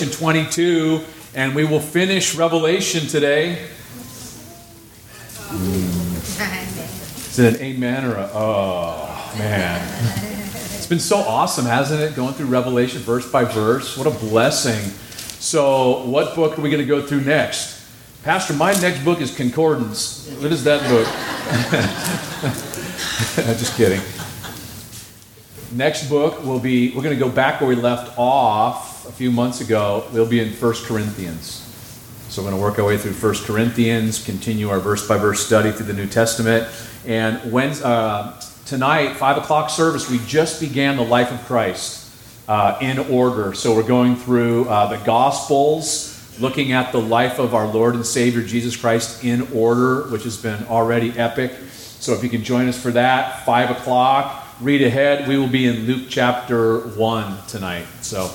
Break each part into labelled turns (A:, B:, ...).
A: Revelation 22, and we will finish Revelation today. Is it an amen or a, oh, man. It's been so awesome, hasn't it? Going through Revelation verse by verse. What a blessing. So, what book are we going to go through next? Pastor, my next book is Concordance. What is that book? Just kidding. Next book will be, we're going to go back where we left off a few months ago. We'll be in 1 Corinthians. So we're going to work our way through 1 Corinthians, continue our verse by verse study through the New Testament. And uh, tonight, 5 o'clock service, we just began the life of Christ uh, in order. So we're going through uh, the Gospels looking at the life of our Lord and Savior Jesus Christ in order, which has been already epic. So if you can join us for that, 5 o'clock, read ahead. We will be in Luke chapter 1 tonight. So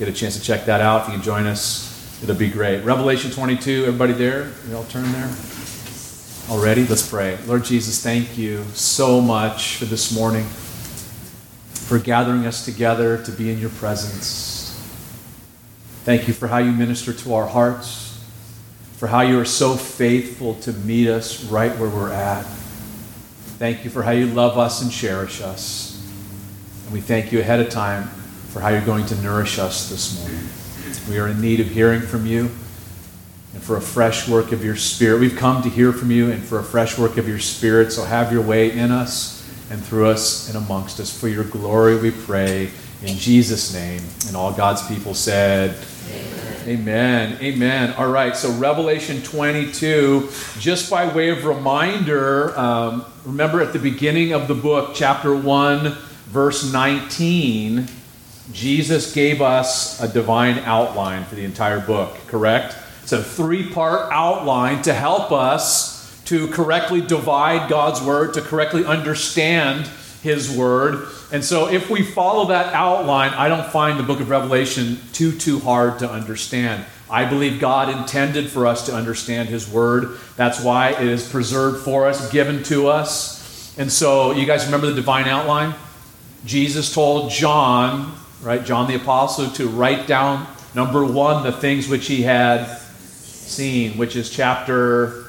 A: get a chance to check that out. If you can join us, it'll be great. Revelation 22, everybody there? You all turn there? Already? Let's pray. Lord Jesus, thank you so much for this morning, for gathering us together to be in your presence. Thank you for how you minister to our hearts, for how you are so faithful to meet us right where we're at. Thank you for how you love us and cherish us. And we thank you ahead of time for how you're going to nourish us this morning. We are in need of hearing from you and for a fresh work of your Spirit. We've come to hear from you and for a fresh work of your Spirit. So have your way in us and through us and amongst us. For your glory, we pray in Jesus' name. And all God's people said, Amen. Amen. All right, so Revelation 22, just by way of reminder, um, remember at the beginning of the book, chapter 1, verse 19, Jesus gave us a divine outline for the entire book, correct? It's a three part outline to help us to correctly divide God's word, to correctly understand his word. And so if we follow that outline, I don't find the book of Revelation too too hard to understand. I believe God intended for us to understand his word. That's why it is preserved for us, given to us. And so you guys remember the divine outline? Jesus told John, right, John the apostle to write down number 1 the things which he had seen, which is chapter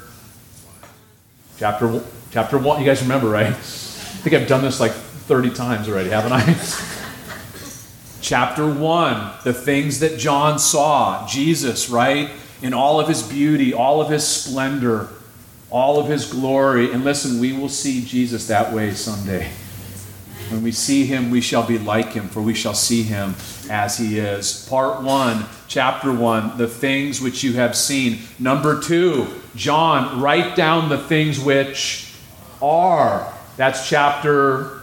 A: chapter chapter 1. You guys remember, right? I think I've done this like 30 times already, haven't I? Chapter 1, the things that John saw. Jesus, right? In all of his beauty, all of his splendor, all of his glory. And listen, we will see Jesus that way someday. When we see him, we shall be like him, for we shall see him as he is. Part 1, chapter 1, the things which you have seen. Number 2, John, write down the things which are. That's chapter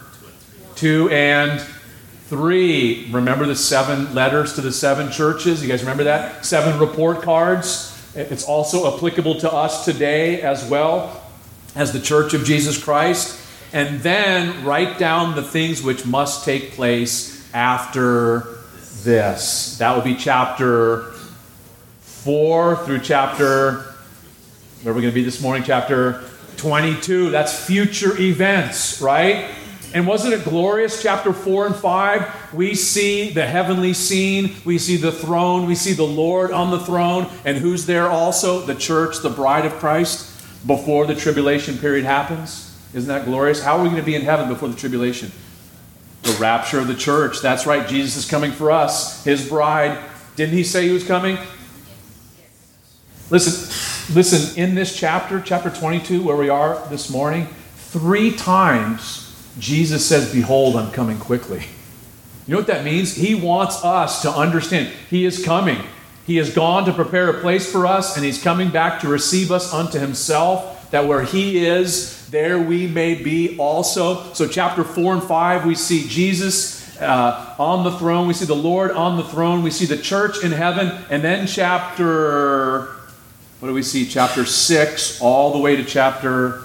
A: 2 and 3. Remember the seven letters to the seven churches? You guys remember that? Seven report cards. It's also applicable to us today as well as the church of Jesus Christ. And then write down the things which must take place after this. That will be chapter 4 through chapter, where are we going to be this morning? Chapter 22. That's future events, right? And wasn't it glorious? Chapter 4 and 5, we see the heavenly scene, we see the throne, we see the Lord on the throne, and who's there also? The church, the bride of Christ, before the tribulation period happens. Isn't that glorious? How are we going to be in heaven before the tribulation? The rapture of the church. That's right, Jesus is coming for us, his bride. Didn't he say he was coming? Listen, listen, in this chapter, chapter 22, where we are this morning, three times Jesus says, Behold, I'm coming quickly. You know what that means? He wants us to understand He is coming. He has gone to prepare a place for us, and He's coming back to receive us unto Himself, that where He is, there we may be also. So, chapter 4 and 5, we see Jesus uh, on the throne, we see the Lord on the throne, we see the church in heaven, and then chapter, what do we see? Chapter 6, all the way to chapter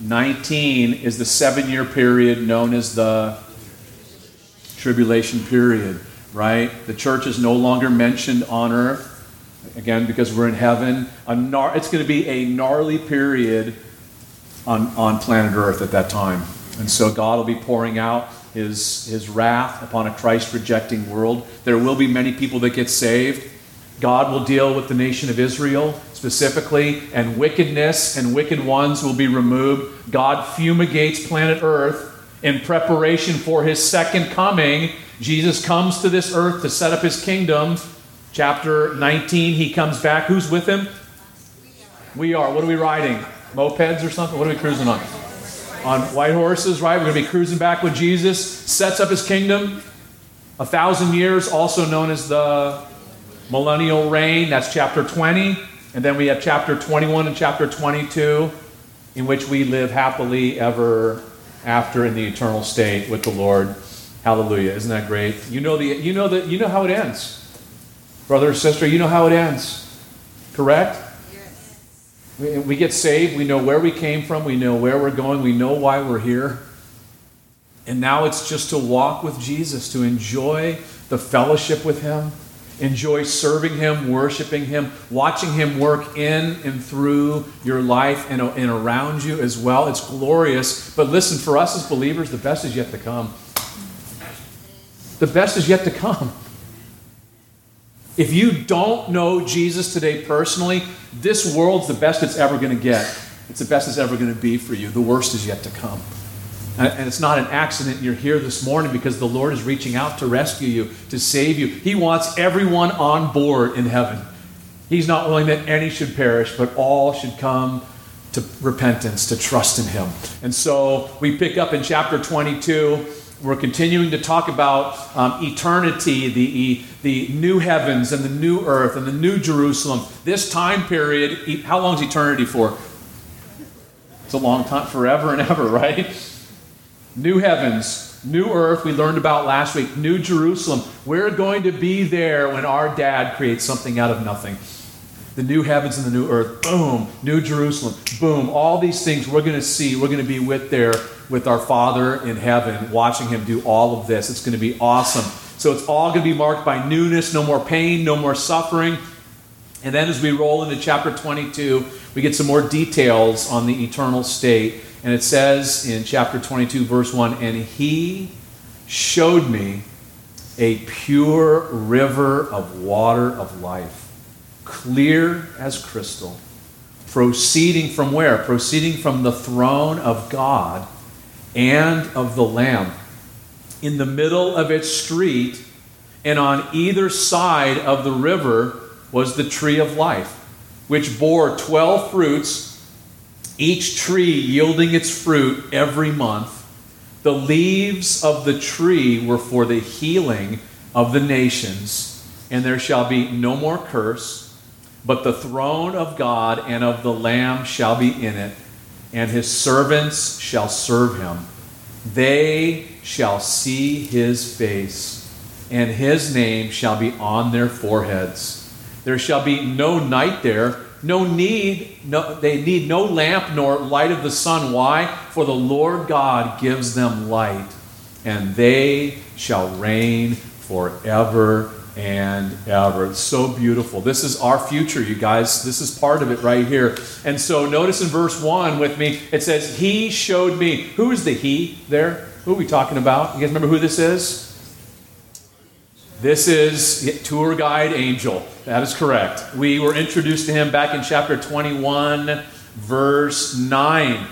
A: 19 is the seven year period known as the tribulation period, right? The church is no longer mentioned on earth, again, because we're in heaven. Gnar- it's going to be a gnarly period on, on planet earth at that time. And so God will be pouring out his, his wrath upon a Christ rejecting world. There will be many people that get saved. God will deal with the nation of Israel specifically, and wickedness and wicked ones will be removed. God fumigates planet Earth in preparation for his second coming. Jesus comes to this earth to set up his kingdom. Chapter 19, he comes back. Who's with him? We are. What are we riding? Mopeds or something? What are we cruising on? On white horses, right? We're going to be cruising back with Jesus. Sets up his kingdom. A thousand years, also known as the millennial reign. That's chapter 20. And then we have chapter 21 and chapter 22, in which we live happily ever after in the eternal state with the Lord. Hallelujah. Isn't that great? You know the you know that you know how it ends. Brother or sister, you know how it ends. Correct? We, we get saved, we know where we came from, we know where we're going, we know why we're here. And now it's just to walk with Jesus, to enjoy the fellowship with him Enjoy serving Him, worshiping Him, watching Him work in and through your life and, and around you as well. It's glorious. But listen, for us as believers, the best is yet to come. The best is yet to come. If you don't know Jesus today personally, this world's the best it's ever going to get. It's the best it's ever going to be for you. The worst is yet to come. And it's not an accident you're here this morning because the Lord is reaching out to rescue you, to save you. He wants everyone on board in heaven. He's not willing that any should perish, but all should come to repentance, to trust in Him. And so we pick up in chapter 22. We're continuing to talk about um, eternity, the, the new heavens and the new earth and the new Jerusalem. This time period, how long is eternity for? It's a long time, forever and ever, right? New heavens, new earth, we learned about last week, new Jerusalem. We're going to be there when our dad creates something out of nothing. The new heavens and the new earth, boom, new Jerusalem, boom. All these things we're going to see, we're going to be with there with our Father in heaven, watching him do all of this. It's going to be awesome. So it's all going to be marked by newness, no more pain, no more suffering. And then as we roll into chapter 22, we get some more details on the eternal state and it says in chapter 22, verse 1 And he showed me a pure river of water of life, clear as crystal, proceeding from where? Proceeding from the throne of God and of the Lamb. In the middle of its street, and on either side of the river, was the tree of life, which bore twelve fruits each tree yielding its fruit every month. The leaves of the tree were for the healing of the nations, and there shall be no more curse, but the throne of God and of the Lamb shall be in it, and his servants shall serve him. They shall see his face, and his name shall be on their foreheads. There shall be no night there no need, no, they need no lamp nor light of the sun. Why? For the Lord God gives them light, and they shall reign forever and ever. So beautiful. This is our future, you guys. This is part of it right here. And so notice in verse 1 with me, it says, He showed me. Who is the He there? Who are we talking about? You guys remember who this is? This is tour guide angel. That is correct. We were introduced to him back in chapter 21, verse 9.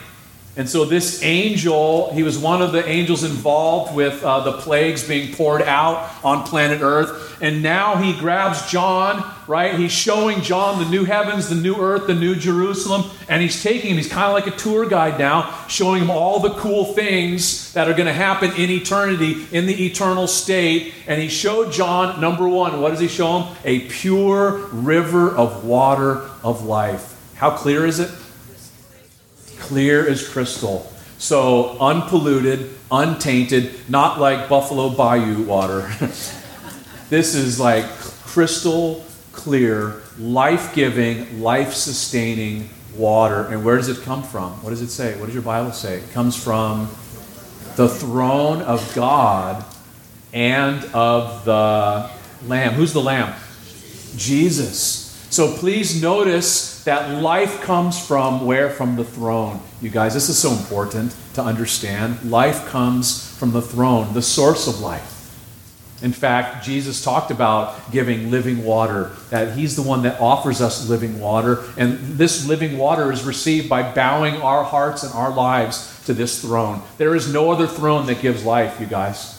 A: And so, this angel, he was one of the angels involved with uh, the plagues being poured out on planet Earth. And now he grabs John, right? He's showing John the new heavens, the new earth, the new Jerusalem. And he's taking him, he's kind of like a tour guide now, showing him all the cool things that are going to happen in eternity, in the eternal state. And he showed John, number one, what does he show him? A pure river of water of life. How clear is it? Clear as crystal. So unpolluted, untainted, not like Buffalo Bayou water. this is like crystal clear, life giving, life sustaining water. And where does it come from? What does it say? What does your Bible say? It comes from the throne of God and of the Lamb. Who's the Lamb? Jesus. So please notice that life comes from where? From the throne. You guys, this is so important to understand. Life comes from the throne, the source of life. In fact, Jesus talked about giving living water, that He's the one that offers us living water. And this living water is received by bowing our hearts and our lives to this throne. There is no other throne that gives life, you guys.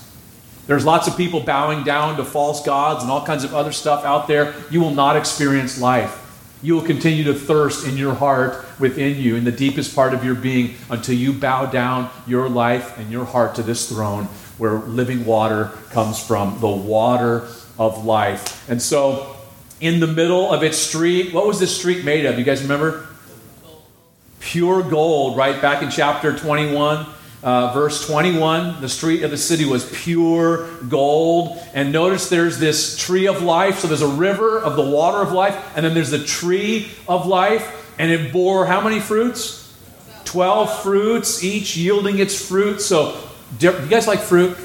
A: There's lots of people bowing down to false gods and all kinds of other stuff out there. You will not experience life. You will continue to thirst in your heart within you, in the deepest part of your being, until you bow down your life and your heart to this throne where living water comes from, the water of life. And so, in the middle of its street, what was this street made of? You guys remember? Pure gold, right? Back in chapter 21. Uh, verse 21 the street of the city was pure gold and notice there's this tree of life so there's a river of the water of life and then there's the tree of life and it bore how many fruits 12 fruits each yielding its fruit so do you guys like fruit?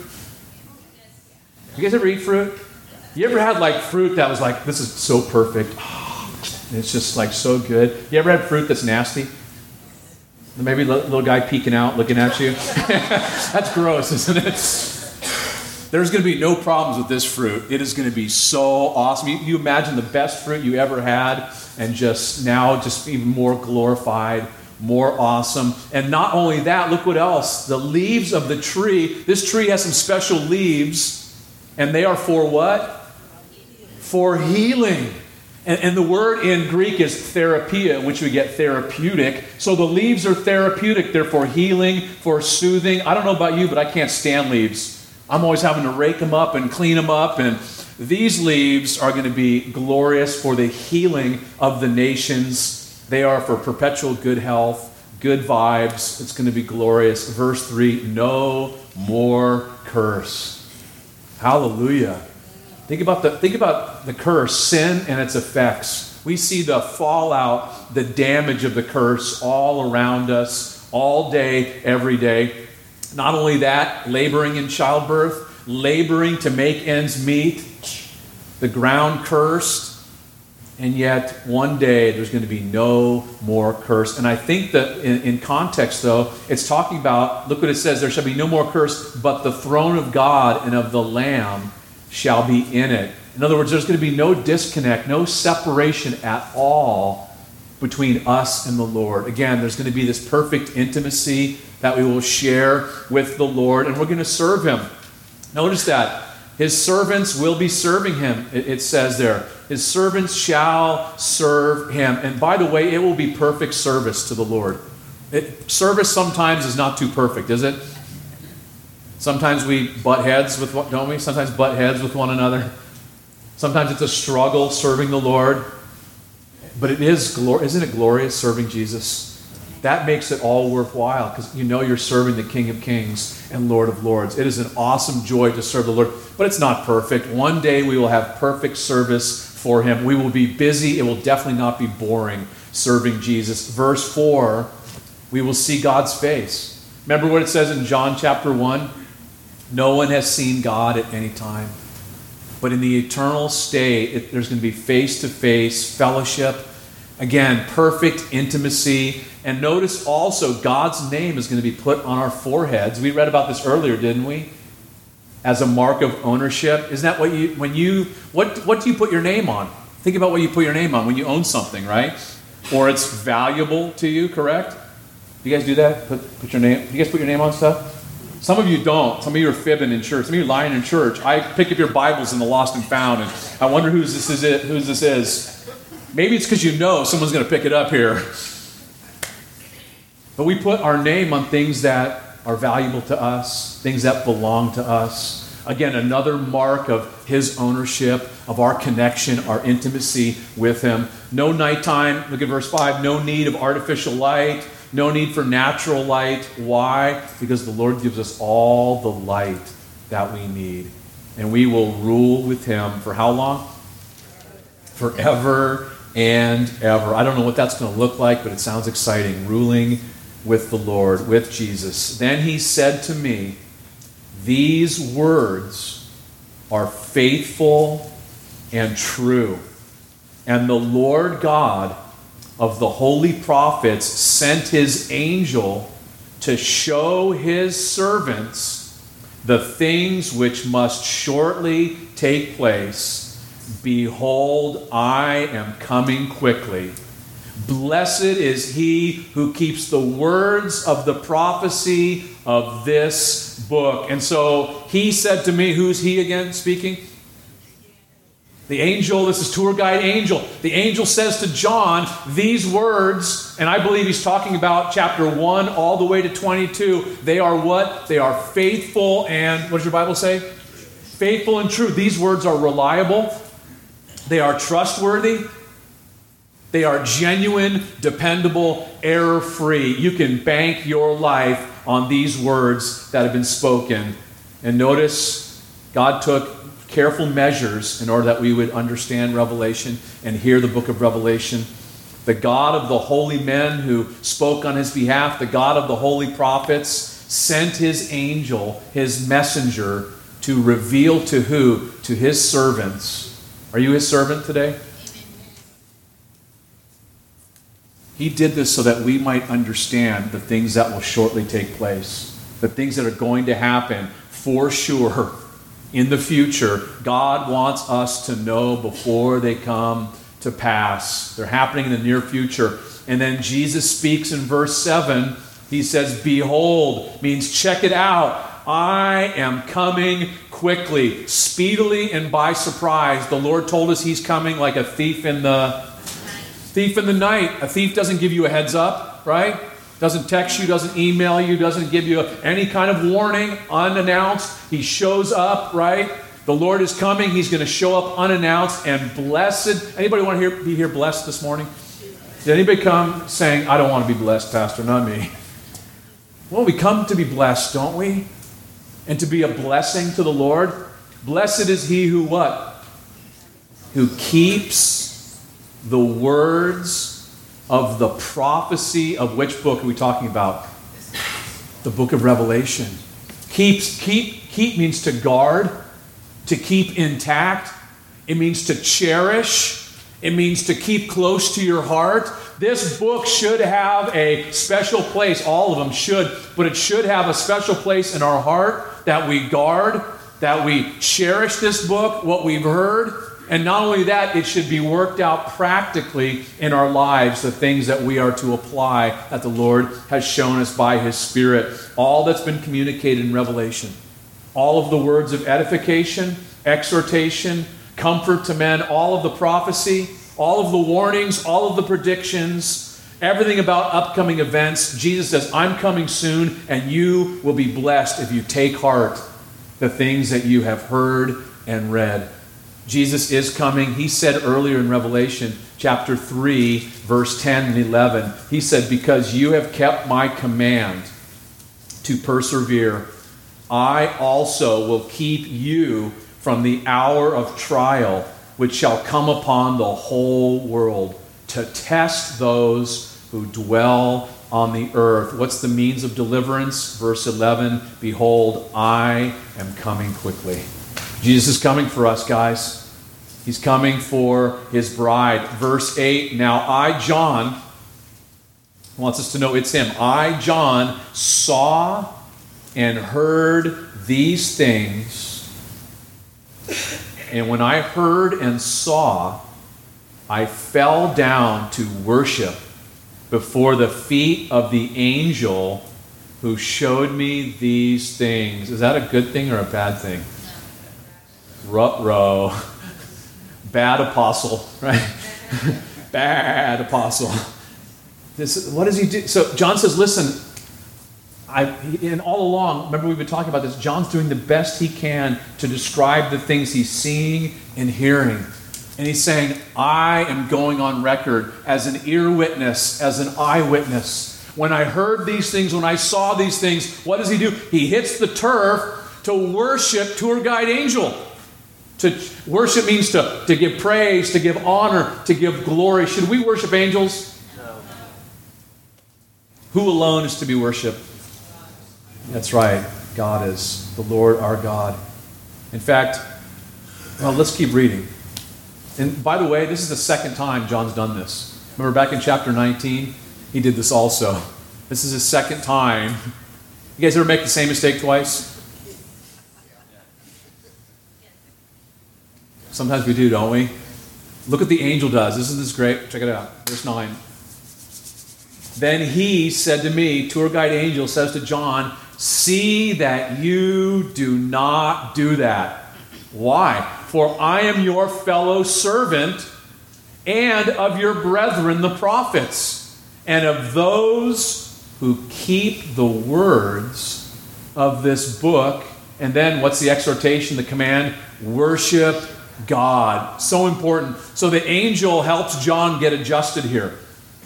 A: You guys ever eat fruit? You ever had like fruit that was like, this is so perfect? And it's just like so good. You ever had fruit that's nasty? Maybe little guy peeking out, looking at you. that's gross, isn't it? There's going to be no problems with this fruit. It is going to be so awesome. You, you imagine the best fruit you ever had, and just now, just even more glorified more awesome. And not only that, look what else. The leaves of the tree, this tree has some special leaves, and they are for what? For healing. And, and, the word in Greek is therapia, which we get therapeutic. So the leaves are therapeutic. They're for healing, for soothing. I don't know about you, but I can't stand leaves. I'm always having to rake them up and clean them up. And these leaves are going to be glorious for the healing of the nations they are for perpetual good health, good vibes. It's going to be glorious. Verse 3 no more curse. Hallelujah. Think about the, think about the curse, sin and its effects. We see the fallout, the damage of the curse all around us, all day, every day. Not only that, laboring in childbirth, laboring to make ends meet, the ground cursed, and yet one day there's going to be no more curse. And I think that in, in, context, though, it's talking about look what it says there shall be no more curse, but the throne of God and of the Lamb shall be in it. In other words, there's going to be no disconnect, no separation at all between us and the Lord. Again, there's going to be this perfect intimacy that we will share with the Lord, and we're going to serve Him. Notice that. His servants will be serving him, it, says there. His servants shall serve him. And by the way, it will be perfect service to the Lord. It, service sometimes is not too perfect, is it? Sometimes we butt heads with, don't we? Sometimes butt heads with one another. Sometimes it's a struggle serving the Lord. But it is, isn't it glorious serving Jesus? that makes it all worthwhile because you know you're serving the King of Kings and Lord of Lords. It is an awesome joy to serve the Lord, but it's not perfect. One day we will have perfect service for Him. We will be busy. It will definitely not be boring serving Jesus. Verse 4 we will see God's face. Remember what it says in John chapter 1? No one has seen God at any time. But in the eternal state, it, there's going to be face to face fellowship. Again, perfect intimacy and notice also, God's name is going to be put on our foreheads. We read about this earlier, didn't we? As a mark of ownership. Isn't that what you, when you, what, what do you put your name on? Think about what you put your name on when you own something, right? Or it's valuable to you, correct? You guys do that? Put, put your name, you guys put your name on stuff? Some of you don't. Some of you are fibbing in church. Some of you are lying in church. I pick up your Bibles in the lost and found, and I wonder whose this is. It, whose this is. Maybe it's because you know someone's going to pick it up here. But we put our name on things that are valuable to us, things that belong to us. Again, another mark of his ownership, of our connection, our intimacy with him. No nighttime, look at verse 5, no need of artificial light, no need for natural light. Why? Because the Lord gives us all the light that we need. And we will rule with him for how long? Forever and ever. I don't know what that's going to look like, but it sounds exciting. Ruling with the Lord, with Jesus. Then he said to me, These words are faithful and true. And the Lord God of the holy prophets sent his angel to show his servants the things which must shortly take place. Behold, I am coming quickly. Blessed is he who keeps the words of the prophecy of this book. And so he said to me, Who's he again speaking? The angel, this is tour guide angel. The angel says to John these words, and I believe he's talking about chapter 1 all the way to 22. They are what? They are faithful and, what does your Bible say? Faithful and true. These words are reliable, they are trustworthy, they are genuine, dependable, error free. You can bank your life on these words that have been spoken. And notice, God took careful measures in order that we would understand Revelation and hear the book of Revelation. The God of the holy men who spoke on his behalf, the God of the holy prophets, sent his angel, his messenger, to reveal to who? To his servants. Are you his servant today? He did this so that we might understand the things that will shortly take place, the things that are going to happen for sure in the future. God wants us to know before they come to pass. They're happening in the near future. And then Jesus speaks in verse 7. He says, Behold, means check it out. I am coming quickly, speedily, and by surprise. The Lord told us He's coming like a thief in the Thief in the night. A thief doesn't give you a heads up, right? Doesn't text you, doesn't email you, doesn't give you any kind of warning, unannounced. He shows up, right? The Lord is coming. He's going to show up unannounced and blessed. Anybody want to hear, be here blessed this morning? Did anybody come saying, I don't want to be blessed, Pastor? Not me. Well, we come to be blessed, don't we? And to be a blessing to the Lord. Blessed is he who what? Who keeps the words of the prophecy of which book are we talking about? The book of Revelation. Keeps, keep, keep means to guard, to keep intact. It means to cherish. It means to keep close to your heart. This book should have a special place. All of them should, but it should have a special place in our heart that we guard, that we cherish this book, what we've heard, and not only that, it should be worked out practically in our lives, the things that we are to apply that the Lord has shown us by His Spirit. All that's been communicated in Revelation, all of the words of edification, exhortation, comfort to men, all of the prophecy, all of the warnings, all of the predictions, everything about upcoming events. Jesus says, I'm coming soon, and you will be blessed if you take heart the things that you have heard and read. Jesus is coming. He said earlier in Revelation chapter 3, verse 10 and 11, He said, Because you have kept my command to persevere, I also will keep you from the hour of trial which shall come upon the whole world to test those who dwell on the earth. What's the means of deliverance? Verse 11 Behold, I am coming quickly. Jesus is coming for us, guys. He's coming for his bride. Verse 8 Now I, John, wants us to know it's him. I, John, saw and heard these things. And when I heard and saw, I fell down to worship before the feet of the angel who showed me these things. Is that a good thing or a bad thing? Rut row. Bad apostle, right? Bad apostle. This, what does he do? So John says, listen, I, and all along, remember we've been talking about this, John's doing the best he can to describe the things he's seeing and hearing. And he's saying, I am going on record as an ear witness, as an eyewitness. When I heard these things, when I saw these things, what does he do? He hits the turf to worship tour guide angel. To worship means to, to give praise, to give honor, to give glory. Should we worship angels? No. Who alone is to be worshiped? That's right. God is the Lord our God. In fact, well, let's keep reading. And by the way, this is the second time John's done this. Remember back in chapter 19? He did this also. This is his second time. You guys ever make the same mistake twice? Sometimes we do, don't we? Look what the angel does. This is this great. Check it out. Verse 9. Then he said to me, tour guide angel says to John, See that you do not do that. Why? For I am your fellow servant and of your brethren, the prophets, and of those who keep the words of this book. And then what's the exhortation, the command? Worship God. So important. So the angel helps John get adjusted here.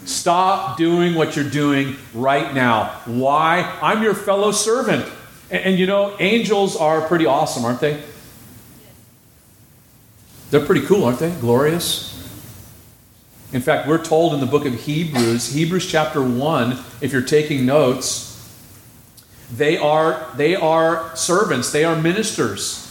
A: Stop doing what you're doing right now. Why? I'm your fellow servant. And, and, you know, angels are pretty awesome, aren't they? They're pretty cool, aren't they? Glorious. In fact, we're told in the book of Hebrews, Hebrews chapter 1, if you're taking notes, they are, they are servants, they are ministers.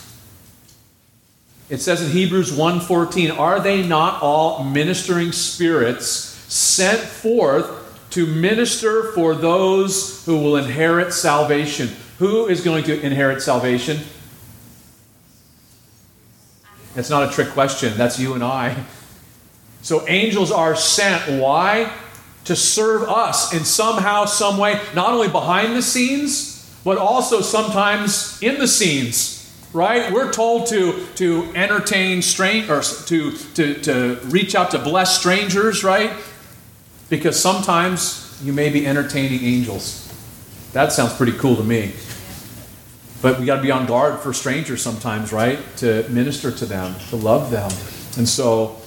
A: It says in Hebrews 1:14, "Are they not all ministering spirits sent forth to minister for those who will inherit salvation. Who is going to inherit salvation? It's not a trick question. That's you and I. So angels are sent. Why? To serve us in somehow, some way, not only behind the scenes, but also sometimes in the scenes right? We're told to, to entertain strange or to, to, to reach out to bless strangers, right? Because sometimes you may be entertaining angels. That sounds pretty cool to me. But we got to be on guard for strangers sometimes, right? To minister to them, to love them. And so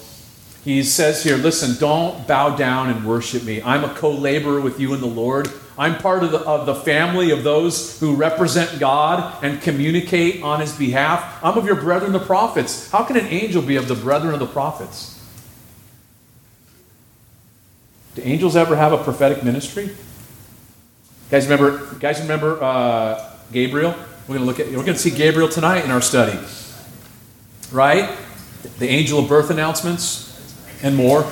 A: he says here, listen, don't bow down and worship me. I'm a co laborer with you in the Lord. I'm part of the, of the family of those who represent God and communicate on his behalf. I'm of your brethren, the prophets. How can an angel be of the brethren of the prophets? Do angels ever have a prophetic ministry? Guys, remember? Guys, remember uh, Gabriel? We're going to look at. We're going to see Gabriel tonight in our study, right? The angel of birth announcements and more.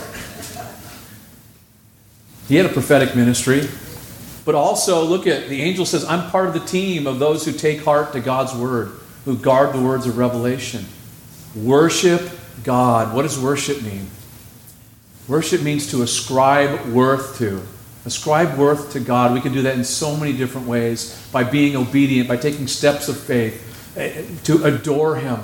A: He had a prophetic ministry, but also look at the angel says, "I'm part of the team of those who take heart to God's word, who guard the words of revelation, worship God." What does worship mean? Worship means to ascribe worth to. Ascribe worth to God. We can do that in so many different ways by being obedient, by taking steps of faith, eh, to adore Him,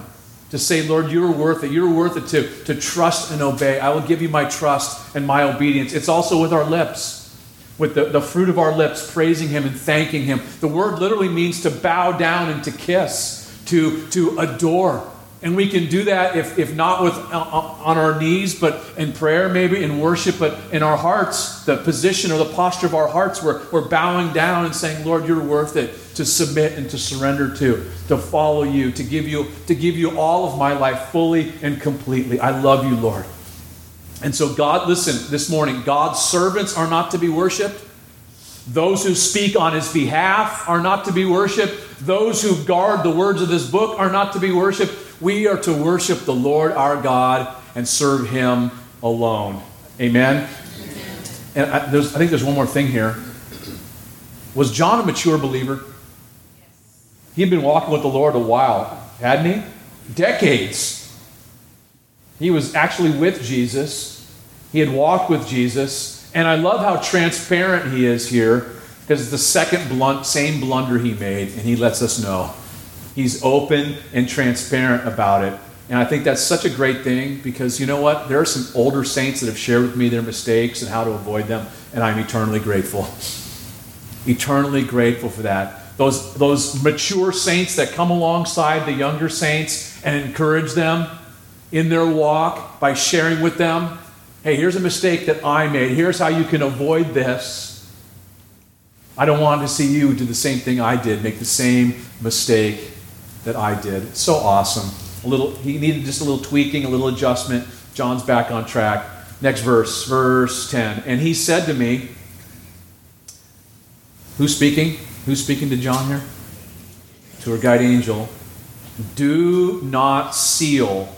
A: to say, Lord, you're worth it. You're worth it to, to trust and obey. I will give you my trust and my obedience. It's also with our lips, with the, the fruit of our lips, praising Him and thanking Him. The word literally means to bow down and to kiss, to, to adore. And we can do that if, if not with uh, uh, on our knees, but in prayer, maybe in worship, but in our hearts, the position or the posture of our hearts, we're, we're bowing down and saying, Lord, you're worth it to submit and to surrender to, to follow you, to give you, to give you all of my life fully and completely. I love you, Lord. And so, God, listen, this morning, God's servants are not to be worshiped. Those who speak on his behalf are not to be worshiped. Those who guard the words of this book are not to be worshiped. We are to worship the Lord our God and serve him alone. Amen? And I, I, think there's one more thing here. Was John a mature believer? He had been walking with the Lord a while, hadn't he? Decades. He was actually with Jesus. He had walked with Jesus. And I love how transparent he is here because it's the second blunt, same blunder he made, and he lets us know. He's open and transparent about it. And I think that's such a great thing because you know what? There are some older saints that have shared with me their mistakes and how to avoid them, and I'm eternally grateful. eternally grateful for that. Those, those mature saints that come alongside the younger saints and encourage them in their walk by sharing with them hey, here's a mistake that I made. Here's how you can avoid this. I don't want to see you do the same thing I did, make the same mistake that I did. So awesome. A little, he needed just a little tweaking, a little adjustment. John's back on track. Next verse, verse 10. And he said to me, Who's speaking? Who's speaking to John here? To our guide angel. Do not seal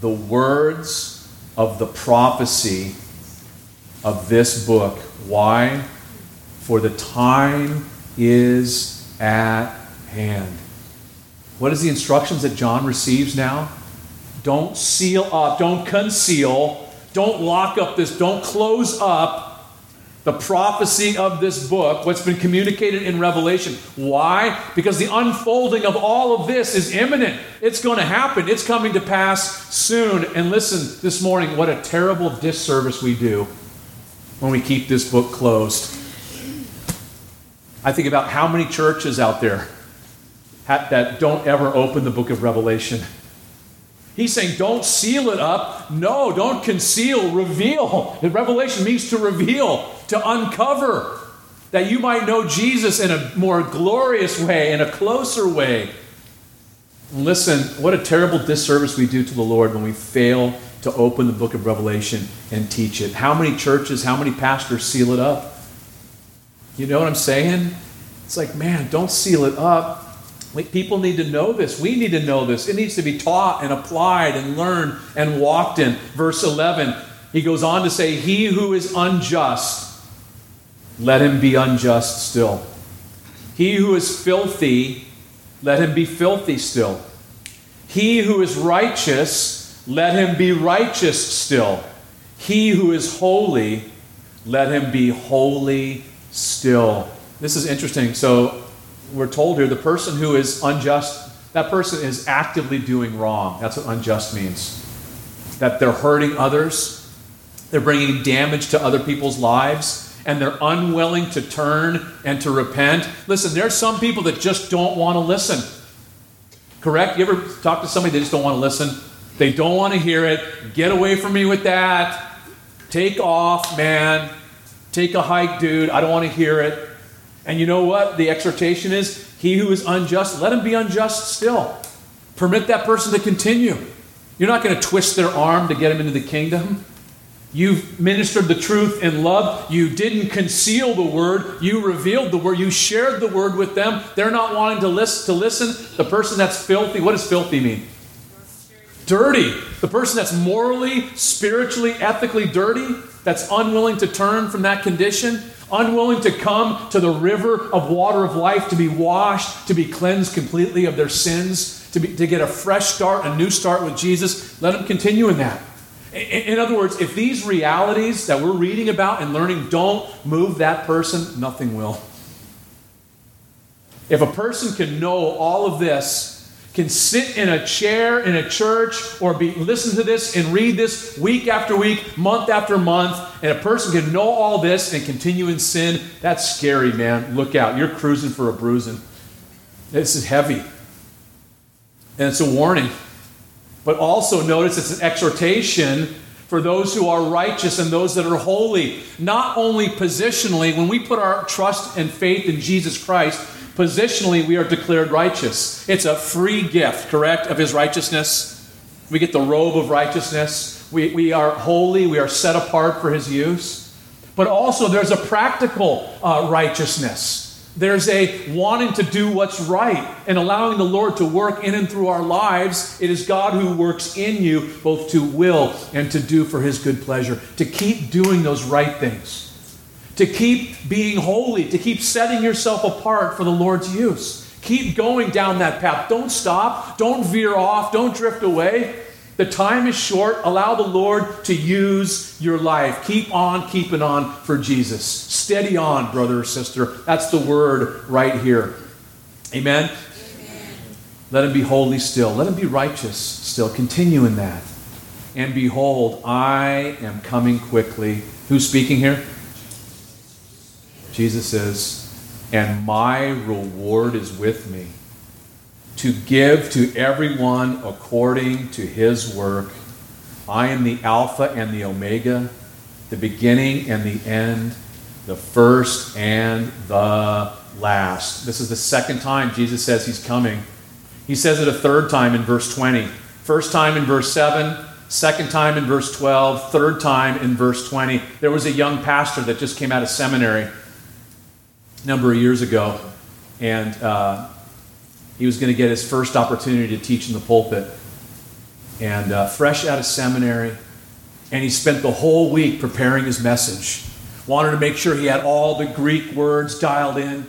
A: the words of the prophecy of this book. Why? For the time is at hand. What is the instructions that John receives now? Don't seal up, don't conceal, don't lock up this, don't close up the prophecy of this book, what's been communicated in Revelation. Why? Because the unfolding of all of this is imminent. It's going to happen, it's coming to pass soon. And listen this morning, what a terrible disservice we do when we keep this book closed. I think about how many churches out there that don't ever open the book of Revelation. He's saying, don't seal it up. No, don't conceal, reveal. Revelation means to reveal, to uncover, that you might know Jesus in a more glorious way, in a closer way. Listen, what a terrible disservice we do to the Lord when we fail to open the book of Revelation and teach it. How many churches, how many pastors seal it up? You know what I'm saying? It's like, man, don't seal it up. People need to know this. We need to know this. It needs to be taught and applied and learned and walked in. Verse 11, he goes on to say, He who is unjust, let him be unjust still. He who is filthy, let him be filthy still. He who is righteous, let him be righteous still. He who is holy, let him be holy still. This is interesting. So, we're told here the person who is unjust, that person is actively doing wrong. That's what unjust means. That they're hurting others, they're bringing damage to other people's lives, and they're unwilling to turn and to repent. Listen, there's some people that just don't want to listen. Correct? You ever talk to somebody they just don't want to listen? They don't want to hear it. Get away from me with that. Take off, man. Take a hike, dude. I don't want to hear it. And you know what? The exhortation is he who is unjust, let him be unjust still. Permit that person to continue. You're not going to twist their arm to get him into the kingdom. You've ministered the truth in love. You didn't conceal the word. You revealed the word. You shared the word with them. They're not wanting to listen. To listen. The person that's filthy, what does filthy mean? Dirty. The person that's morally, spiritually, ethically dirty, that's unwilling to turn from that condition, unwilling to come to the river of water of life to be washed, to be cleansed completely of their sins, to, be, to get a fresh start, a new start with Jesus, let them continue in that. In other words, if these realities that we're reading about and learning don't move that person, nothing will. If a person can know all of this can sit in a chair in a church or be listen to this and read this week after week, month after month, and a person can know all this and continue in sin, that's scary, man. Look out. You're cruising for a bruising. This is heavy. And it's a warning. But also notice it's an exhortation for those who are righteous and those that are holy. Not only positionally, when we put our trust and faith in Jesus Christ, Positionally, we are declared righteous. It's a free gift, correct, of his righteousness. We get the robe of righteousness. We, we are holy. We are set apart for his use. But also, there's a practical uh, righteousness. There's a wanting to do what's right and allowing the Lord to work in and through our lives. It is God who works in you both to will and to do for his good pleasure, to keep doing those right things to keep being holy, to keep setting yourself apart for the Lord's use. Keep going down that path. Don't stop. Don't veer off. Don't drift away. The time is short. Allow the Lord to use your life. Keep on keeping on for Jesus. Steady on, brother or sister. That's the word right here. Amen? Amen. Let him be holy still. Let him be righteous still. Continue in that. And behold, I am coming quickly. Who's speaking here? Jesus says, And my reward is with me to give to everyone according to his work. I am the Alpha and the Omega, the beginning and the end, the first and the last. This is the second time Jesus says he's coming. He says it a third time in verse 20. First time in verse 7, second time in verse 12, third time in verse 20. There was a young pastor that just came out of seminary number of years ago, and uh, he was going to get his first opportunity to teach in the pulpit. And uh, fresh out of seminary, and he spent the whole week preparing his message. Wanted to make sure he had all the Greek words dialed in.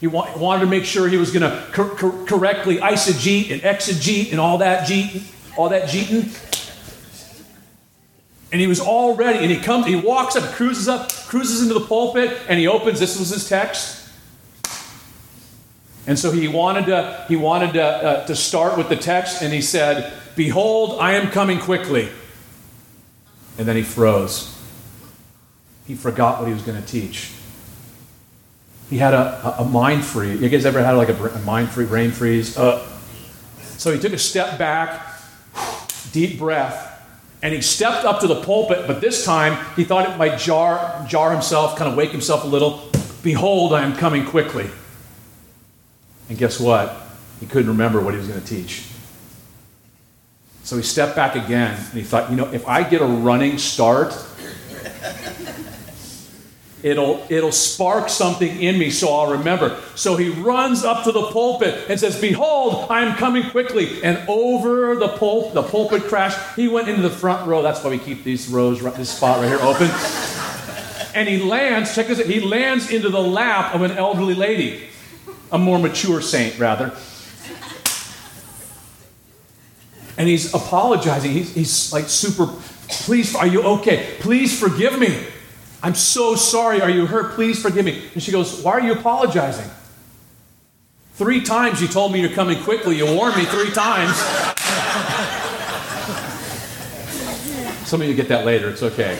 A: He wa- wanted to make sure he was going to cor- cor- correctly eisegete and exegete and all that. Gete. all that jeeting. And he was all ready, and he comes, he walks up, cruises up, cruises into the pulpit, and he opens. This was his text. And so he wanted to, he wanted to, uh, to start with the text, and he said, Behold, I am coming quickly. And then he froze. He forgot what he was going to teach. He had a, a, mind freeze. You guys ever had like a, a mind freeze, brain freeze? Uh, so he took a step back, deep breath, and he stepped up to the pulpit, but this time he thought it might jar, jar himself, kind of wake himself a little. Behold, I am coming quickly. And guess what? He couldn't remember what he was going to teach. So he stepped back again and he thought, you know, if I get a running start, it'll, it'll spark something in me so I'll remember. So he runs up to the pulpit and says, Behold, I am coming quickly. And over the, pul- the pulpit crash, he went into the front row. That's why we keep these rows, this spot right here open. and he lands, check this out, he lands into the lap of an elderly lady a more mature saint, rather. And he's apologizing. He's, he's like super, please, are you okay? Please forgive me. I'm so sorry. Are you hurt? Please forgive me. And she goes, Why are you apologizing? Three times you told me you're coming quickly. You warned me three times. Some of you get that later. It's okay.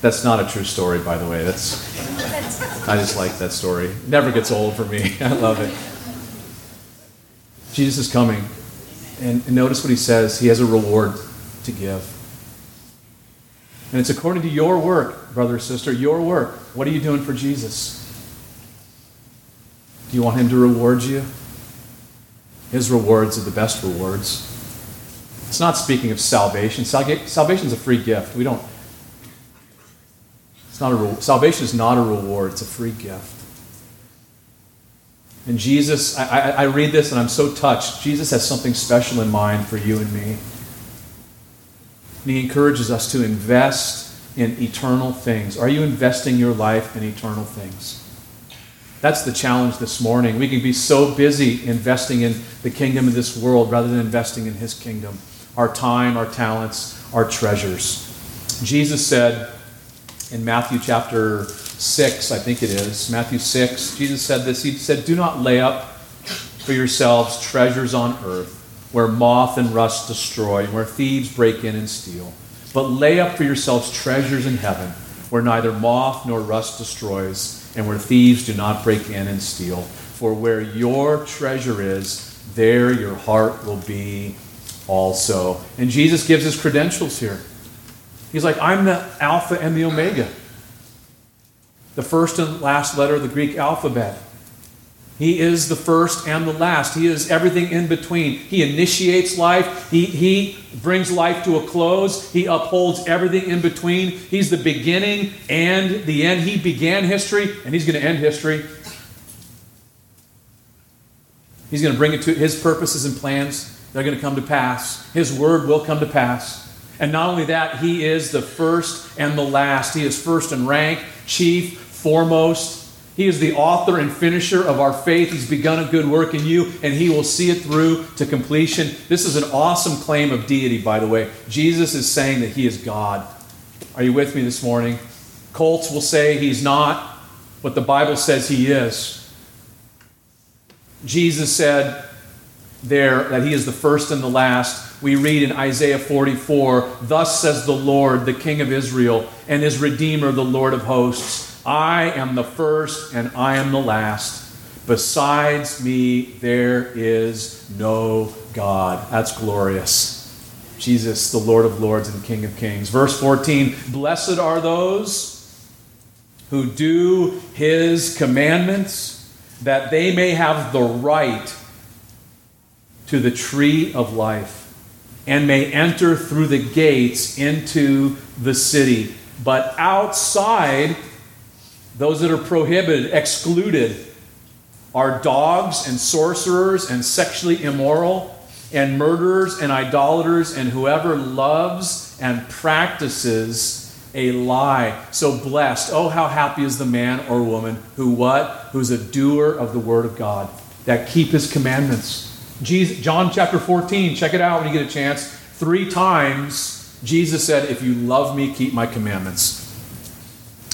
A: That's not a true story, by the way. That's I just like that story. Never gets old for me. I love it. Jesus is coming, and, and notice what he says. He has a reward to give. And it's according to your work, brother or sister, your work. What are you doing for Jesus? Do you want him to reward you? His rewards are the best rewards. It's not speaking of salvation. Salvation is a free gift. We don't it's not a re- salvation is not a reward, it's a free gift. And Jesus, I, I, I read this and I'm so touched. Jesus has something special in mind for you and me. And he encourages us to invest in eternal things. Are you investing your life in eternal things? That's the challenge this morning. We can be so busy investing in the kingdom of this world rather than investing in his kingdom. Our time, our talents, our treasures. Jesus said, in Matthew chapter 6, I think it is, Matthew 6, Jesus said this. He said, Do not lay up for yourselves treasures on earth where moth and rust destroy and where thieves break in and steal. But lay up for yourselves treasures in heaven where neither moth nor rust destroys and where thieves do not break in and steal. For where your treasure is, there your heart will be also. And Jesus gives his credentials here. He's like, I'm the Alpha and the Omega, the first and last letter of the Greek alphabet. He is the first and the last. He is everything in between. He initiates life. He, he brings life to a close. He upholds everything in between. He's the beginning and the end. He began history, and He's going to end history. He's going to bring it to His purposes and plans. They're going to come to pass. His word will come to pass. And not only that, he is the first and the last. He is first in rank, chief, foremost. He is the author and finisher of our faith. He's begun a good work in you, and he will see it through to completion. This is an awesome claim of deity, by the way. Jesus is saying that he is God. Are you with me this morning? Cults will say he's not, but the Bible says he is. Jesus said there that he is the first and the last we read in Isaiah 44 Thus says the Lord, the King of Israel, and his Redeemer, the Lord of hosts I am the first and I am the last. Besides me, there is no God. That's glorious. Jesus, the Lord of lords and King of kings. Verse 14 Blessed are those who do his commandments, that they may have the right to the tree of life and may enter through the gates into the city. But outside, those that are prohibited, excluded, are dogs and sorcerers and sexually immoral and murderers and idolaters and whoever loves and practices a lie. So blessed. Oh, how happy is the man or woman who what? Who's a doer of the word of God that keep his commandments. Jesus, John chapter 14, check it out when you get a chance. Three times, Jesus said, If you love me, keep my commandments.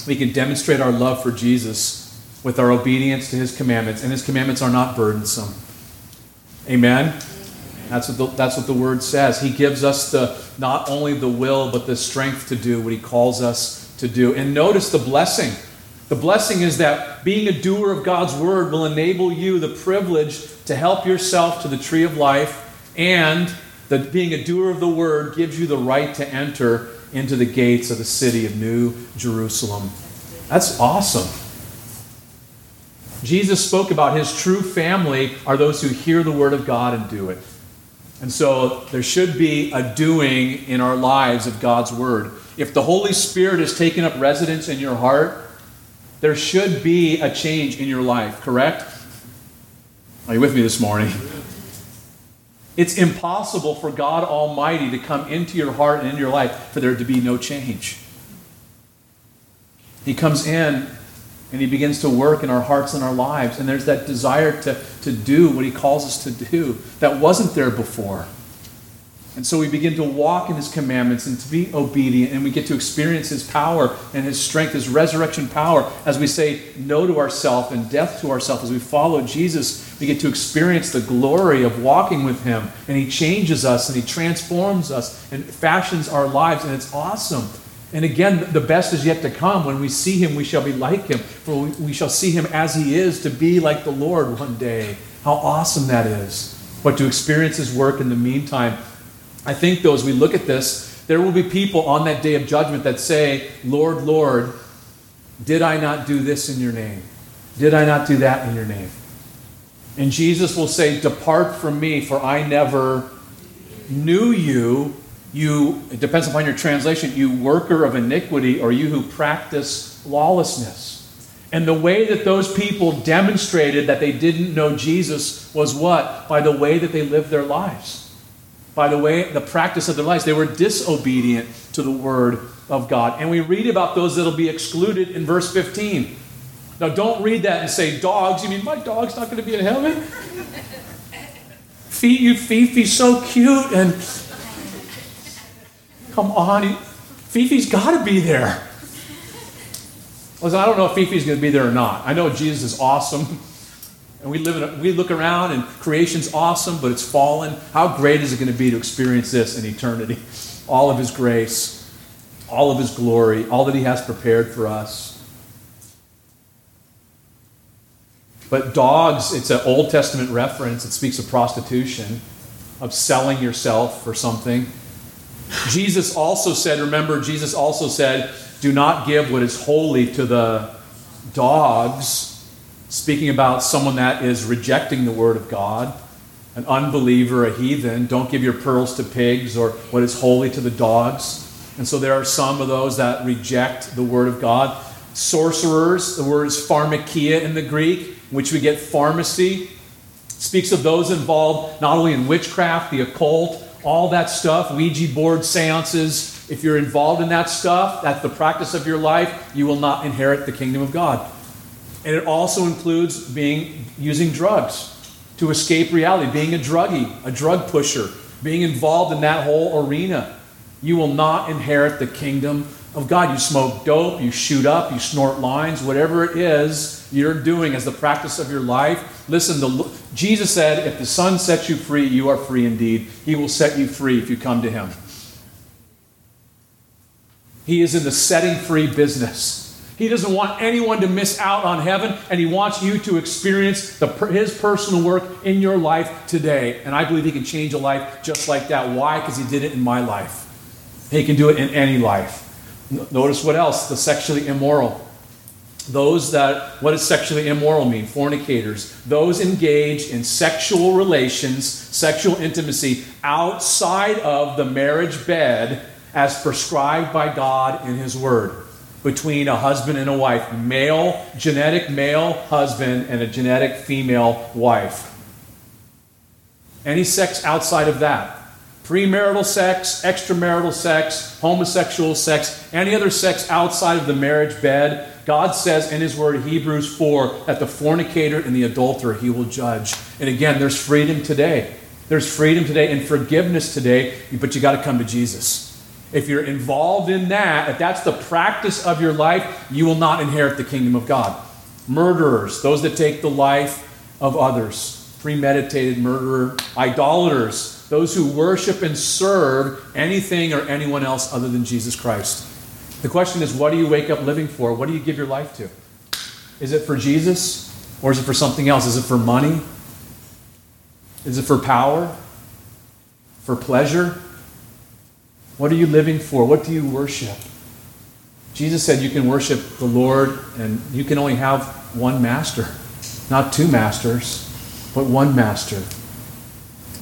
A: We can demonstrate our love for Jesus with our obedience to his commandments, and his commandments are not burdensome. Amen? That's what, the, that's what the word says. He gives us the not only the will, but the strength to do what he calls us to do. And notice the blessing. The blessing is that being a doer of God's word will enable you the privilege to help yourself to the tree of life, and that being a doer of the word gives you the right to enter into the gates of the city of New Jerusalem. That's awesome. Jesus spoke about his true family are those who hear the word of God and do it. And so there should be a doing in our lives of God's word. If the Holy Spirit has taken up residence in your heart, there should be a change in your life, correct? Are you with me this morning? It's impossible for God Almighty to come into your heart and into your life for there to be no change. He comes in and He begins to work in our hearts and our lives, and there's that desire to, to do what He calls us to do that wasn't there before. And so we begin to walk in his commandments and to be obedient, and we get to experience his power and his strength, his resurrection power, as we say no to ourselves and death to ourselves. As we follow Jesus, we get to experience the glory of walking with him, and he changes us and he transforms us and fashions our lives, and it's awesome. And again, the best is yet to come. When we see him, we shall be like him, for we shall see him as he is, to be like the Lord one day. How awesome that is. But to experience his work in the meantime, I think, though, as we look at this, there will be people on that day of judgment that say, Lord, Lord, did I not do this in your name? Did I not do that in your name? And Jesus will say, Depart from me, for I never knew you. You, it depends upon your translation, you worker of iniquity, or you who practice lawlessness. And the way that those people demonstrated that they didn't know Jesus was what? By the way that they lived their lives by the way, the practice of their lives. They were disobedient to the word of God. And we read about those that'll be excluded in verse 15. Now, don't read that and say, dogs. You mean my dog's not going to be in heaven? Feet, Fifi, Fifi's so cute. And come on, Fifi's got to be there. Listen, I don't know if Fifi's going to be there or not. I know Jesus is awesome. And we, live in, we look around and creation's awesome, but it's fallen. How great is it going to be to experience this in eternity? All of His grace, all of His glory, all that He has prepared for us. But dogs, it's an Old Testament reference. It speaks of prostitution, of selling yourself for something. Jesus also said, remember, Jesus also said, do not give what is holy to the dogs speaking about someone that is rejecting the word of God, an unbeliever, a heathen. Don't give your pearls to pigs or what is holy to the dogs. And so there are some of those that reject the word of God. Sorcerers, the word is pharmakia in the Greek, which we get pharmacy, speaks of those involved not only in witchcraft, the occult, all that stuff, Ouija board seances. If you're involved in that stuff, that's the practice of your life, you will not inherit the kingdom of God. And it also includes being using drugs to escape reality, being a druggie, a drug pusher, being involved in that whole arena. You will not inherit the kingdom of God. You smoke dope, you shoot up, you snort lines, whatever it is you're doing as the practice of your life. Listen, the, Jesus said, If the Son sets you free, you are free indeed. He will set you free if you come to Him. He is in the setting free business. He doesn't want anyone to miss out on heaven, and He wants you to experience the, His personal work in your life today. And I believe He can change a life just like that. Why? Because He did it in my life. He can do it in any life. Notice what else? The sexually immoral. Those that, what does sexually immoral mean? Fornicators. Those engaged in sexual relations, sexual intimacy outside of the marriage bed as prescribed by God in His Word between a husband and a wife, male, genetic male husband and a genetic female wife. Any sex outside of that premarital sex, extramarital sex, homosexual sex, any other sex outside of the marriage bed, God says in His Word, Hebrews 4, that the fornicator and the adulterer He will judge. And again, there's freedom today. There's freedom today and forgiveness today, but you got to come to Jesus. If you're involved in that, if that's the practice of your life, you will not inherit the kingdom of God. Murderers, those that take the life of others, premeditated murderer, idolaters, those who worship and serve anything or anyone else other than Jesus Christ. The question is, what do you wake up living for? What do you give your life to? Is it for Jesus or is it for something else? Is it for money? Is it for power? For pleasure? What are you living for? What do you worship? Jesus said you can worship the Lord and you can only have one master, not two masters, but one master.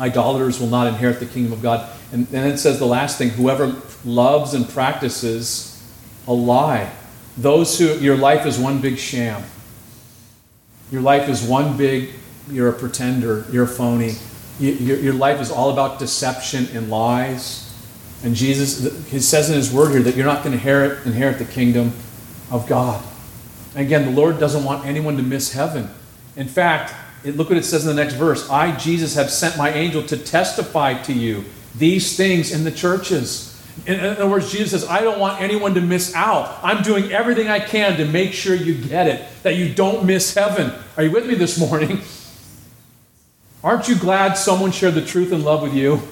A: Idolaters will not inherit the kingdom of God. And then it says the last thing whoever loves and practices a lie. Those who, your life is one big sham. Your life is one big, you're a pretender, you're a phony. You, your, your life is all about deception and lies. And Jesus, he says in his word here that you're not going to inherit, inherit the kingdom of God. again, the Lord doesn't want anyone to miss heaven. In fact, look what it says in the next verse I, Jesus, have sent my angel to testify to you these things in the churches. In other words, Jesus says, I don't want anyone to miss out. I'm doing everything I can to make sure you get it, that you don't miss heaven. Are you with me this morning? Aren't you glad someone shared the truth and love with you?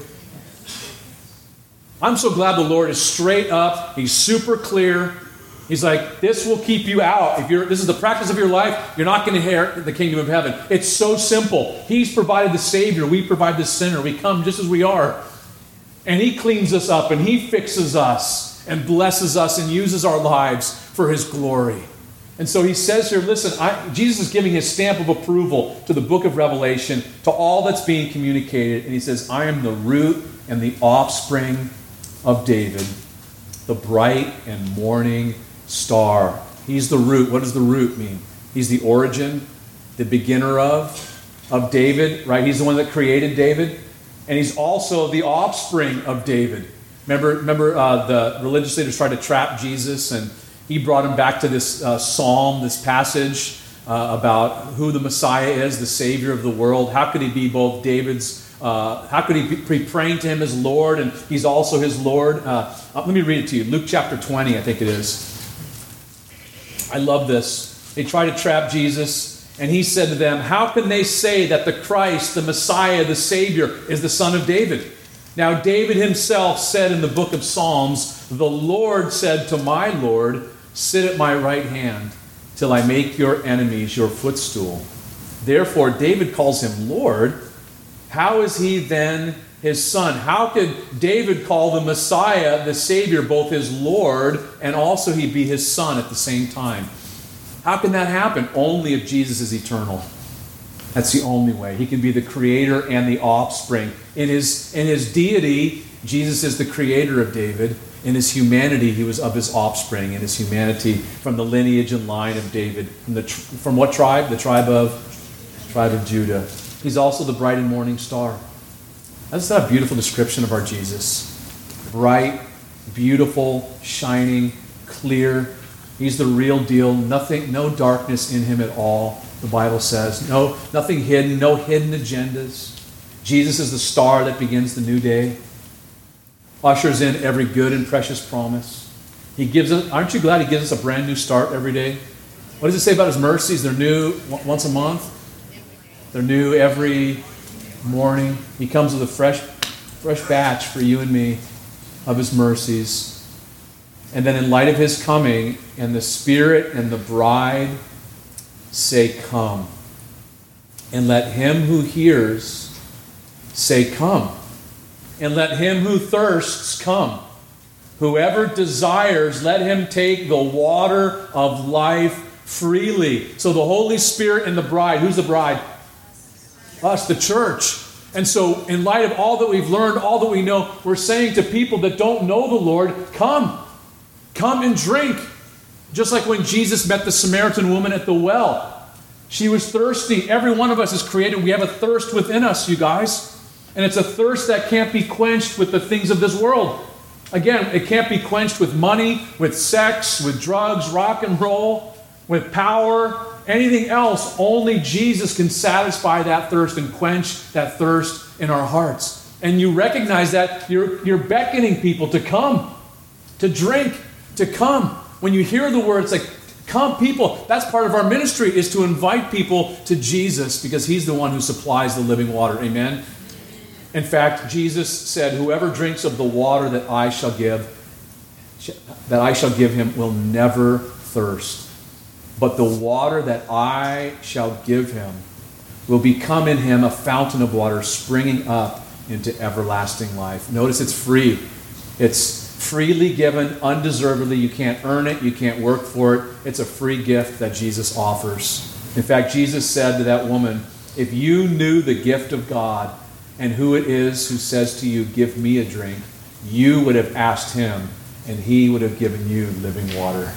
A: I'm so glad the Lord is straight up, He's super clear. He's like, this will keep you out. If you're, this is the practice of your life, you're not going to inherit the kingdom of heaven. It's so simple. He's provided the Savior. We provide the sinner. We come just as we are. And He cleans us up and He fixes us and blesses us and uses our lives for His glory. And so He says here, listen, I, Jesus is giving His stamp of approval to the book of Revelation, to all that's being communicated. And He says, I am the root and the offspring of David, the bright and morning star. He's the root. What does the root mean? He's the origin, the beginner of, of David, right? He's the one that created David. And he's also the offspring of David. Remember, remember uh, the religious leaders tried to trap Jesus, and he brought him back to this uh, psalm, this passage uh, about who the Messiah is, the Savior of the world. How could he be both David's uh, how could he be praying to him as Lord and he's also his Lord? Uh, uh, let me read it to you. Luke chapter 20, I think it is. I love this. They try to trap Jesus, and he said to them, How can they say that the Christ, the Messiah, the Savior, is the son of David? Now, David himself said in the book of Psalms, The Lord said to my Lord, Sit at my right hand till I make your enemies your footstool. Therefore, David calls him Lord. How is he then his son? How could David call the Messiah, the Savior, both his Lord and also he be his son at the same time? How can that happen? Only if Jesus is eternal. That's the only way. He can be the creator and the offspring. In his, in his deity, Jesus is the creator of David. In his humanity, he was of his offspring. In his humanity, from the lineage and line of David. From, the, from what tribe? The tribe of tribe of Judah. He's also the bright and morning star. That's not a beautiful description of our Jesus. Bright, beautiful, shining, clear. He's the real deal. Nothing, no darkness in him at all, the Bible says. No, nothing hidden, no hidden agendas. Jesus is the star that begins the new day. Ushers in every good and precious promise. He gives us, aren't you glad he gives us a brand new start every day? What does it say about his mercies? They're new once a month. They're new every morning. He comes with a fresh, fresh batch for you and me of his mercies. And then, in light of his coming, and the Spirit and the bride say, Come. And let him who hears say, Come. And let him who thirsts come. Whoever desires, let him take the water of life freely. So the Holy Spirit and the bride, who's the bride? Us, the church. And so, in light of all that we've learned, all that we know, we're saying to people that don't know the Lord, come, come and drink. Just like when Jesus met the Samaritan woman at the well. She was thirsty. Every one of us is created. We have a thirst within us, you guys. And it's a thirst that can't be quenched with the things of this world. Again, it can't be quenched with money, with sex, with drugs, rock and roll, with power, anything else. Only Jesus can satisfy that thirst and quench that thirst in our hearts. And you recognize that you're, you're beckoning people to come, to drink, to come. When you hear the words like, come people, that's part of our ministry is to invite people to Jesus because he's the one who supplies the living water. Amen. In fact, Jesus said, Whoever drinks of the water that I shall give, that I shall give him will never thirst. But the water that I shall give him will become in him a fountain of water springing up into everlasting life. Notice it's free. It's freely given, undeservedly. You can't earn it, you can't work for it. It's a free gift that Jesus offers. In fact, Jesus said to that woman, If you knew the gift of God, and who it is who says to you, Give me a drink, you would have asked him, and he would have given you living water.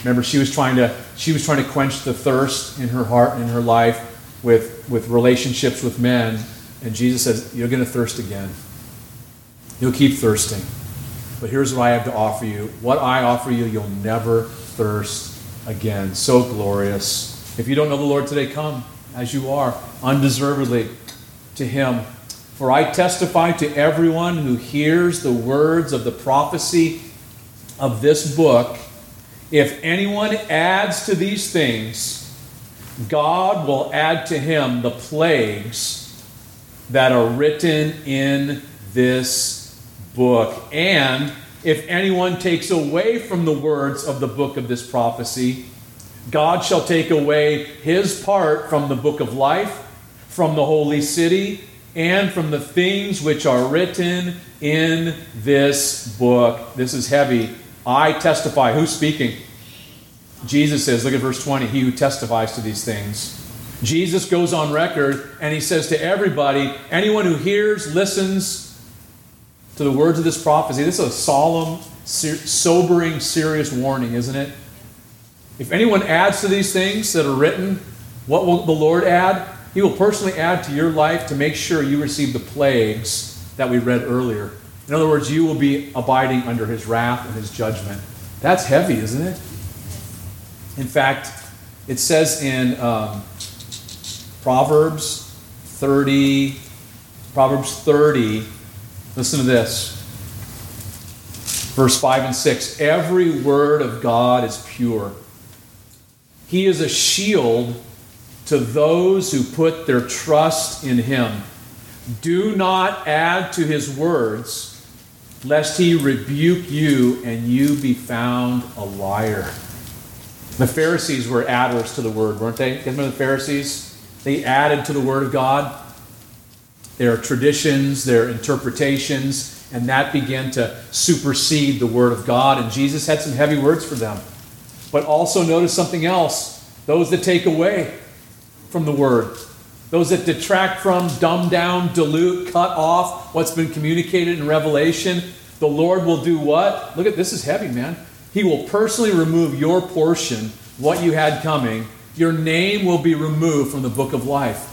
A: Remember, she was trying to, she was trying to quench the thirst in her heart and in her life with, with relationships with men. And Jesus says, You're going to thirst again. You'll keep thirsting. But here's what I have to offer you. What I offer you, you'll never thirst again. So glorious. If you don't know the Lord today, come as you are, undeservedly to Him. For I testify to everyone who hears the words of the prophecy of this book if anyone adds to these things, God will add to him the plagues that are written in this book. And if anyone takes away from the words of the book of this prophecy, God shall take away his part from the book of life, from the holy city and from the things which are written in this book. This is heavy. I testify. Who's speaking? Jesus says, look at verse 20, he who testifies to these things. Jesus goes on record and he says to everybody, anyone who hears, listens to the words of this prophecy, this is a solemn, sobering, serious warning, isn't it? If anyone adds to these things that are written, what will the Lord add? He will personally add to your life to make sure you receive the plagues that we read earlier. In other words, you will be abiding under his wrath and his judgment. That's heavy, isn't it? In fact, it says in um, Proverbs 30, Proverbs 30, listen to this. Verse 5 and 6 Every word of God is pure. He is a shield to those who put their trust in him. Do not add to his words, lest he rebuke you and you be found a liar. The Pharisees were adders to the word, weren't they? Remember the Pharisees? They added to the word of God their traditions, their interpretations, and that began to supersede the word of God. And Jesus had some heavy words for them. But also notice something else those that take away from the word. Those that detract from, dumb down, dilute, cut off what's been communicated in Revelation, the Lord will do what? Look at this is heavy, man. He will personally remove your portion, what you had coming. Your name will be removed from the book of life.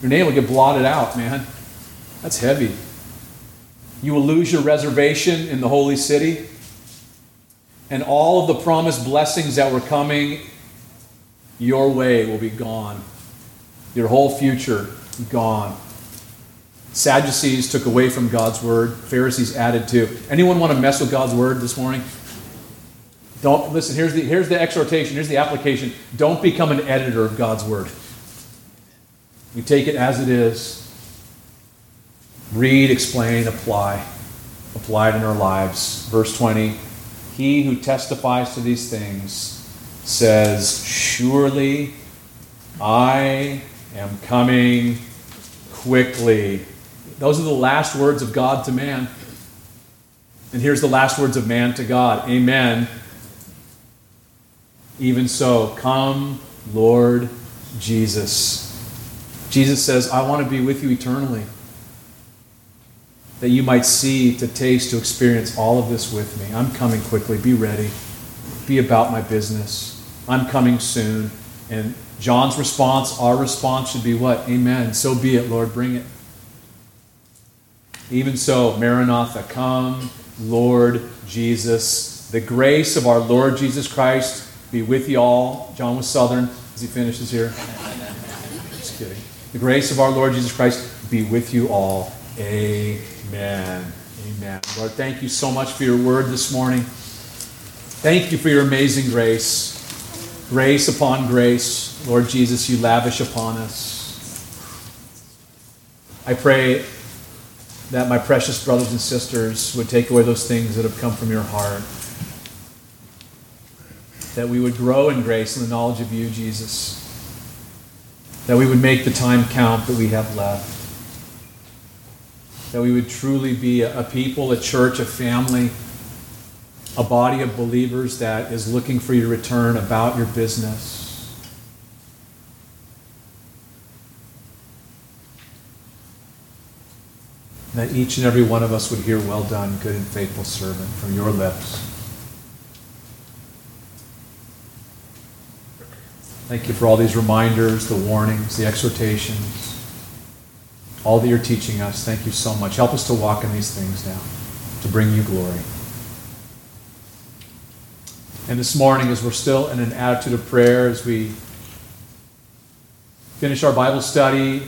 A: Your name will get blotted out, man. That's heavy. You will lose your reservation in the holy city and all of the promised blessings that were coming your way will be gone. Your whole future gone. Sadducees took away from God's word, Pharisees added to. Anyone want to mess with God's word this morning? Don't listen, here's the here's the exhortation, here's the application. Don't become an editor of God's word. We take it as it is. Read, explain, apply. Apply it in our lives. Verse 20. He who testifies to these things says, Surely I am coming quickly. Those are the last words of God to man. And here's the last words of man to God Amen. Even so, come, Lord Jesus. Jesus says, I want to be with you eternally that you might see, to taste, to experience all of this with me. I'm coming quickly. Be ready. Be about my business. I'm coming soon. And John's response, our response should be what? Amen. So be it, Lord. Bring it. Even so, Maranatha, come, Lord Jesus. The grace of our Lord Jesus Christ be with you all. John was Southern as he finishes here. Just kidding. The grace of our Lord Jesus Christ be with you all. Amen. Amen. Lord, thank you so much for your word this morning. Thank you for your amazing grace. Grace upon grace, Lord Jesus, you lavish upon us. I pray that my precious brothers and sisters would take away those things that have come from your heart. That we would grow in grace and the knowledge of you, Jesus. That we would make the time count that we have left. That we would truly be a, people, a church, a family, a body of believers that is looking for your return about your business. that each and every one of us would hear, Well done, good and faithful servant, from your lips. Thank you for all these reminders, the warnings, the exhortations, all that you're teaching us. Thank you so much. Help us to walk in these things now, to bring you glory. And this morning, as we're still in an attitude of prayer, as we finish our Bible study,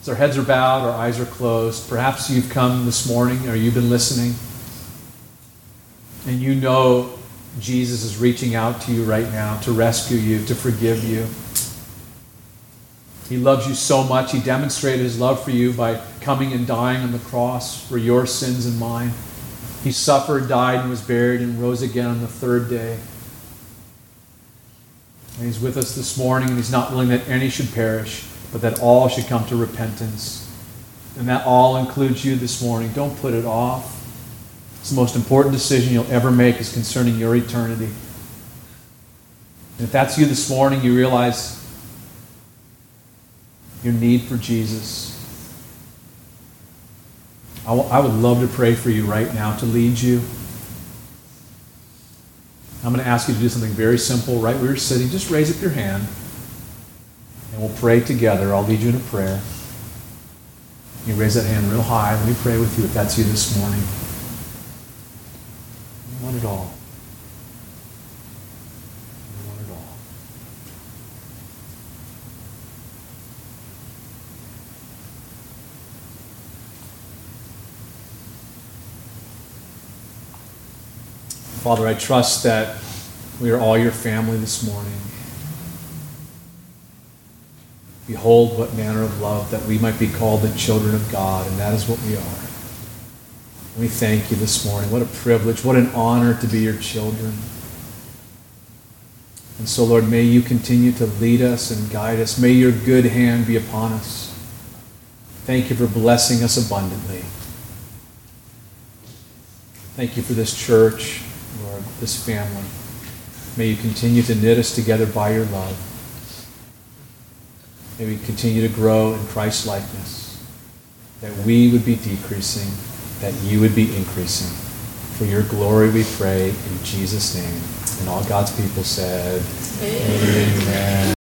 A: as our heads are bowed, our eyes are closed, perhaps you've come this morning or you've been listening and you know Jesus is reaching out to you right now to rescue you, to forgive you. He loves you so much. He demonstrated his love for you by coming and dying on the cross for your sins and mine. He suffered, died, and was buried, and rose again on the third day. And he's with us this morning, and he's not willing that any should perish, but that all should come to repentance. And that all includes you this morning. Don't put it off. It's the most important decision you'll ever make is concerning your eternity. And if that's you this morning, you realize your need for Jesus. I, w- I would love to pray for you right now to lead you. I'm going to ask you to do something very simple right where you're sitting. Just raise up your hand. And we'll pray together. I'll lead you in a prayer. You raise that hand real high. Let me pray with you if that's you this morning. Want it all. You want it all. Father, I trust that we are all your family this morning. Behold, what manner of love that we might be called the children of God, and that is what we are. We thank you this morning. What a privilege, what an honor to be your children. And so, Lord, may you continue to lead us and guide us. May your good hand be upon us. Thank you for blessing us abundantly. Thank you for this church, this family. May you continue to knit us together by your love. May we continue to grow in Christ's likeness, that we would be decreasing, that you would be increasing. For your glory we pray in Jesus' name. And all God's people said, Amen. Amen.